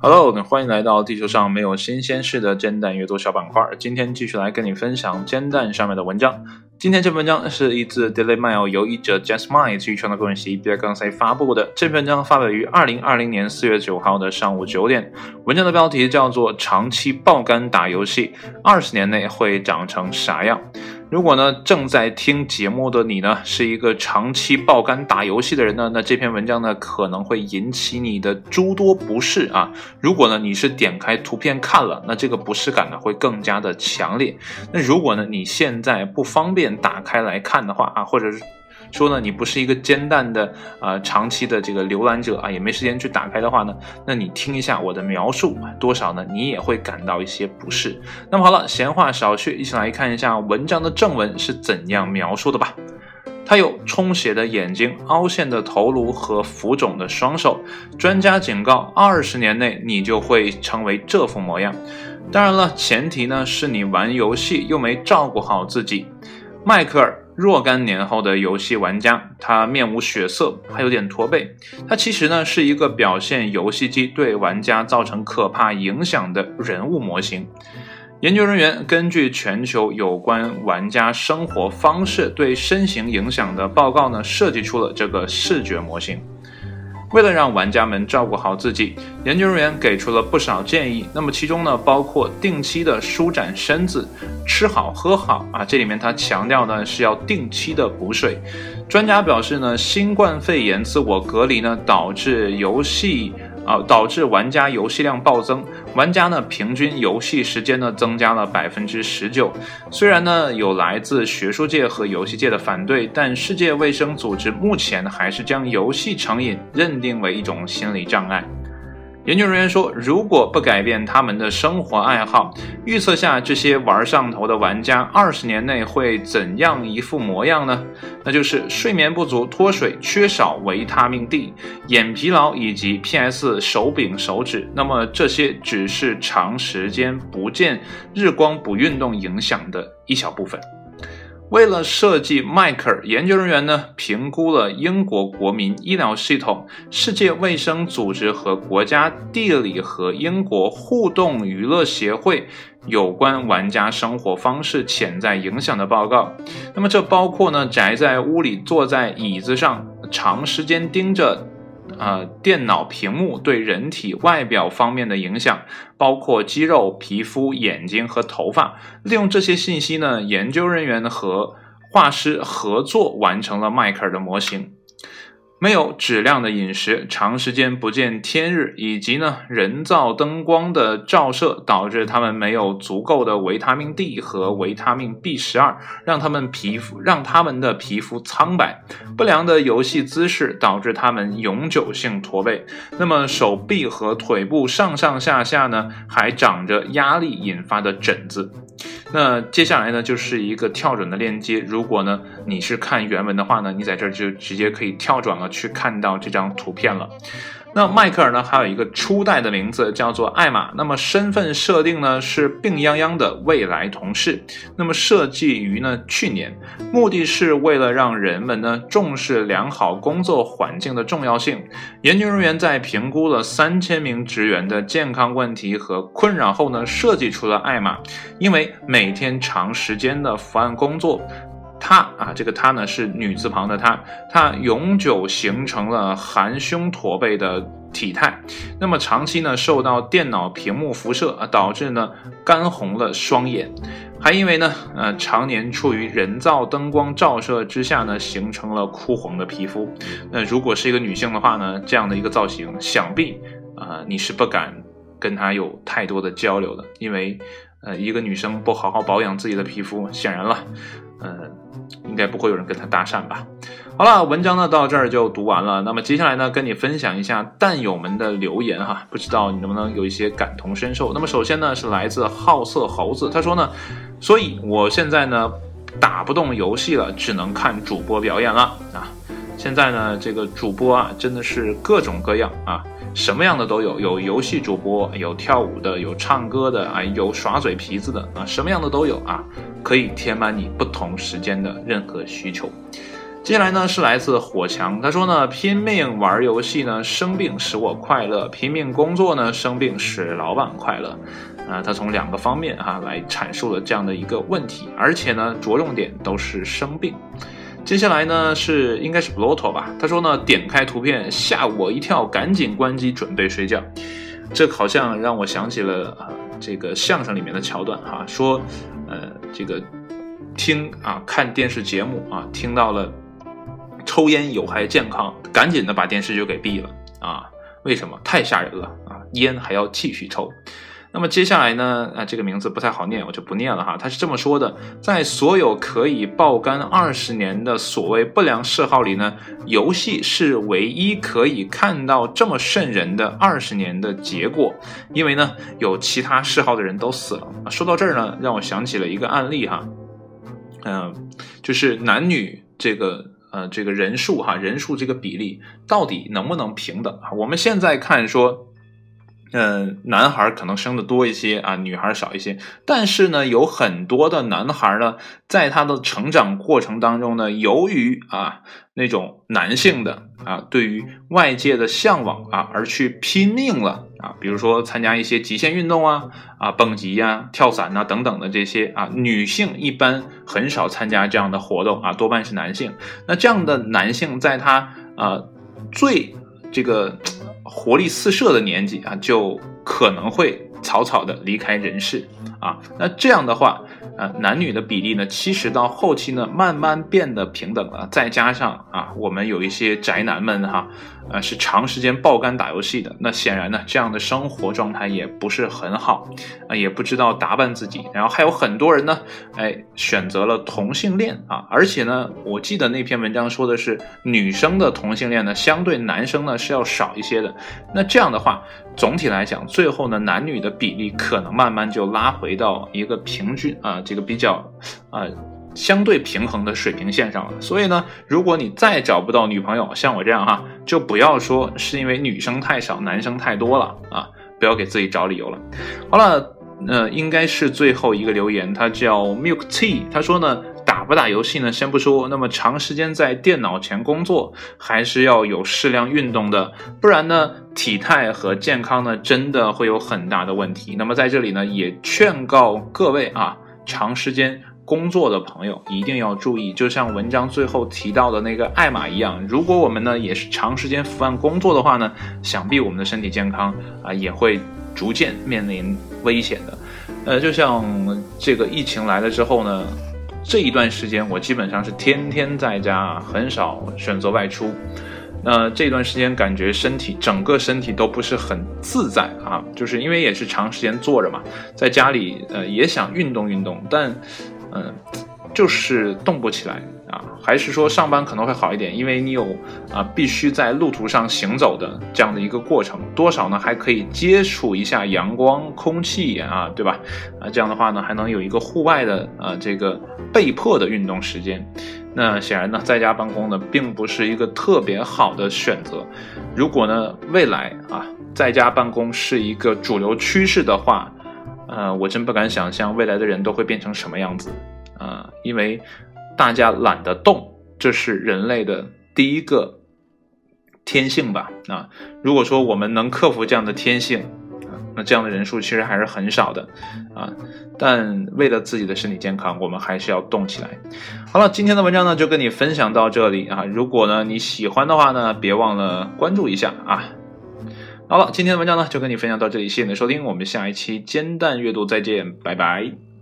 Hello，欢迎来到地球上没有新鲜事的煎蛋阅读小板块。今天继续来跟你分享煎蛋上面的文章。今天这篇文章是一自 Daily Mail 由译者 Jasmine 基于传的个人习比尔刚才发布的。这篇文章发表于二零二零年四月九号的上午九点。文章的标题叫做“长期爆肝打游戏，二十年内会长成啥样？”如果呢正在听节目的你呢是一个长期爆肝打游戏的人呢，那这篇文章呢可能会引起你的诸多不适啊。如果呢你是点开图片看了，那这个不适感呢会更加的强烈。那如果呢你现在不方便打开来看的话啊，或者是。说呢，你不是一个煎蛋的啊，长期的这个浏览者啊，也没时间去打开的话呢，那你听一下我的描述，多少呢，你也会感到一些不适。那么好了，闲话少叙，一起来看一下文章的正文是怎样描述的吧。他有充血的眼睛、凹陷的头颅和浮肿的双手。专家警告，二十年内你就会成为这副模样。当然了，前提呢是你玩游戏又没照顾好自己。迈克尔。若干年后的游戏玩家，他面无血色，还有点驼背。他其实呢是一个表现游戏机对玩家造成可怕影响的人物模型。研究人员根据全球有关玩家生活方式对身形影响的报告呢，设计出了这个视觉模型。为了让玩家们照顾好自己，研究人员给出了不少建议。那么其中呢，包括定期的舒展身子，吃好喝好啊。这里面他强调呢是要定期的补水。专家表示呢，新冠肺炎自我隔离呢导致游戏。啊，导致玩家游戏量暴增，玩家呢平均游戏时间呢增加了百分之十九。虽然呢有来自学术界和游戏界的反对，但世界卫生组织目前还是将游戏成瘾认定为一种心理障碍。研究人员说，如果不改变他们的生活爱好，预测下这些玩上头的玩家二十年内会怎样一副模样呢？那就是睡眠不足、脱水、缺少维他命 D、眼疲劳以及 PS 手柄手指。那么这些只是长时间不见日光、不运动影响的一小部分。为了设计迈克尔，研究人员呢评估了英国国民医疗系统、世界卫生组织和国家地理和英国互动娱乐协会有关玩家生活方式潜在影响的报告。那么这包括呢宅在屋里坐在椅子上长时间盯着。呃，电脑屏幕对人体外表方面的影响，包括肌肉、皮肤、眼睛和头发。利用这些信息呢，研究人员和画师合作完成了迈克尔的模型。没有质量的饮食，长时间不见天日，以及呢人造灯光的照射，导致他们没有足够的维他命 D 和维他命 B 十二，让他们皮肤让他们的皮肤苍白。不良的游戏姿势导致他们永久性驼背。那么手臂和腿部上上下下呢，还长着压力引发的疹子。那接下来呢，就是一个跳转的链接。如果呢你是看原文的话呢，你在这儿就直接可以跳转了，去看到这张图片了。那迈克尔呢，还有一个初代的名字叫做艾玛。那么身份设定呢是病殃殃的未来同事。那么设计于呢去年，目的是为了让人们呢重视良好工作环境的重要性。研究人员在评估了三千名职员的健康问题和困扰后呢，设计出了艾玛。因为每天长时间的伏案工作。她啊，这个她呢是女字旁的她，她永久形成了含胸驼背的体态。那么长期呢受到电脑屏幕辐射啊，导致呢干红了双眼，还因为呢呃常年处于人造灯光照射之下呢，形成了枯黄的皮肤。那如果是一个女性的话呢，这样的一个造型，想必啊你是不敢跟她有太多的交流的，因为呃一个女生不好好保养自己的皮肤，显然了。嗯，应该不会有人跟他搭讪吧？好了，文章呢到这儿就读完了。那么接下来呢，跟你分享一下蛋友们的留言哈，不知道你能不能有一些感同身受。那么首先呢，是来自好色猴子，他说呢，所以我现在呢打不动游戏了，只能看主播表演了啊。现在呢，这个主播啊，真的是各种各样啊。什么样的都有，有游戏主播，有跳舞的，有唱歌的啊，有耍嘴皮子的啊，什么样的都有啊，可以填满你不同时间的任何需求。接下来呢是来自火强，他说呢，拼命玩游戏呢生病使我快乐，拼命工作呢生病使老板快乐。啊，他从两个方面哈来阐述了这样的一个问题，而且呢着重点都是生病。接下来呢是应该是 Bloto 吧，他说呢点开图片吓我一跳，赶紧关机准备睡觉。这好像让我想起了啊这个相声里面的桥段哈，说呃这个听啊看电视节目啊听到了。抽烟有害健康，赶紧的把电视就给闭了啊！为什么？太吓人了啊！烟还要继续抽。那么接下来呢？啊，这个名字不太好念，我就不念了哈。他是这么说的：在所有可以爆肝二十年的所谓不良嗜好里呢，游戏是唯一可以看到这么瘆人的二十年的结果。因为呢，有其他嗜好的人都死了。说到这儿呢，让我想起了一个案例哈，嗯，就是男女这个。呃，这个人数哈，人数这个比例到底能不能平等啊？我们现在看说，嗯，男孩可能生的多一些啊，女孩少一些。但是呢，有很多的男孩呢，在他的成长过程当中呢，由于啊那种男性的啊对于外界的向往啊，而去拼命了。啊，比如说参加一些极限运动啊，啊，蹦极呀、跳伞呐等等的这些啊，女性一般很少参加这样的活动啊，多半是男性。那这样的男性在他啊最这个活力四射的年纪啊，就可能会草草的离开人世啊。那这样的话。啊，男女的比例呢，其实到后期呢，慢慢变得平等了。再加上啊，我们有一些宅男们哈，呃，是长时间爆肝打游戏的，那显然呢，这样的生活状态也不是很好啊，也不知道打扮自己。然后还有很多人呢，哎，选择了同性恋啊，而且呢，我记得那篇文章说的是女生的同性恋呢，相对男生呢是要少一些的。那这样的话，总体来讲，最后呢，男女的比例可能慢慢就拉回到一个平均啊。这个比较，呃，相对平衡的水平线上了。所以呢，如果你再找不到女朋友，像我这样哈，就不要说是因为女生太少，男生太多了啊，不要给自己找理由了。好了，呃，应该是最后一个留言，他叫 Milk Tea，他说呢，不打游戏呢，先不说，那么长时间在电脑前工作，还是要有适量运动的，不然呢，体态和健康呢，真的会有很大的问题。那么在这里呢，也劝告各位啊。长时间工作的朋友一定要注意，就像文章最后提到的那个艾玛一样，如果我们呢也是长时间伏案工作的话呢，想必我们的身体健康啊也会逐渐面临危险的。呃，就像这个疫情来了之后呢，这一段时间我基本上是天天在家，很少选择外出。那这段时间感觉身体整个身体都不是很自在啊，就是因为也是长时间坐着嘛，在家里呃也想运动运动，但嗯就是动不起来啊。还是说上班可能会好一点，因为你有啊必须在路途上行走的这样的一个过程，多少呢还可以接触一下阳光、空气啊，对吧？啊这样的话呢还能有一个户外的啊这个被迫的运动时间。那显然呢，在家办公呢，并不是一个特别好的选择。如果呢，未来啊，在家办公是一个主流趋势的话，呃，我真不敢想象未来的人都会变成什么样子啊！因为大家懒得动，这是人类的第一个天性吧？啊，如果说我们能克服这样的天性。啊那这样的人数其实还是很少的，啊，但为了自己的身体健康，我们还是要动起来。好了，今天的文章呢就跟你分享到这里啊，如果呢你喜欢的话呢，别忘了关注一下啊。好了，今天的文章呢就跟你分享到这里，谢谢你的收听，我们下一期煎蛋阅读再见，拜拜。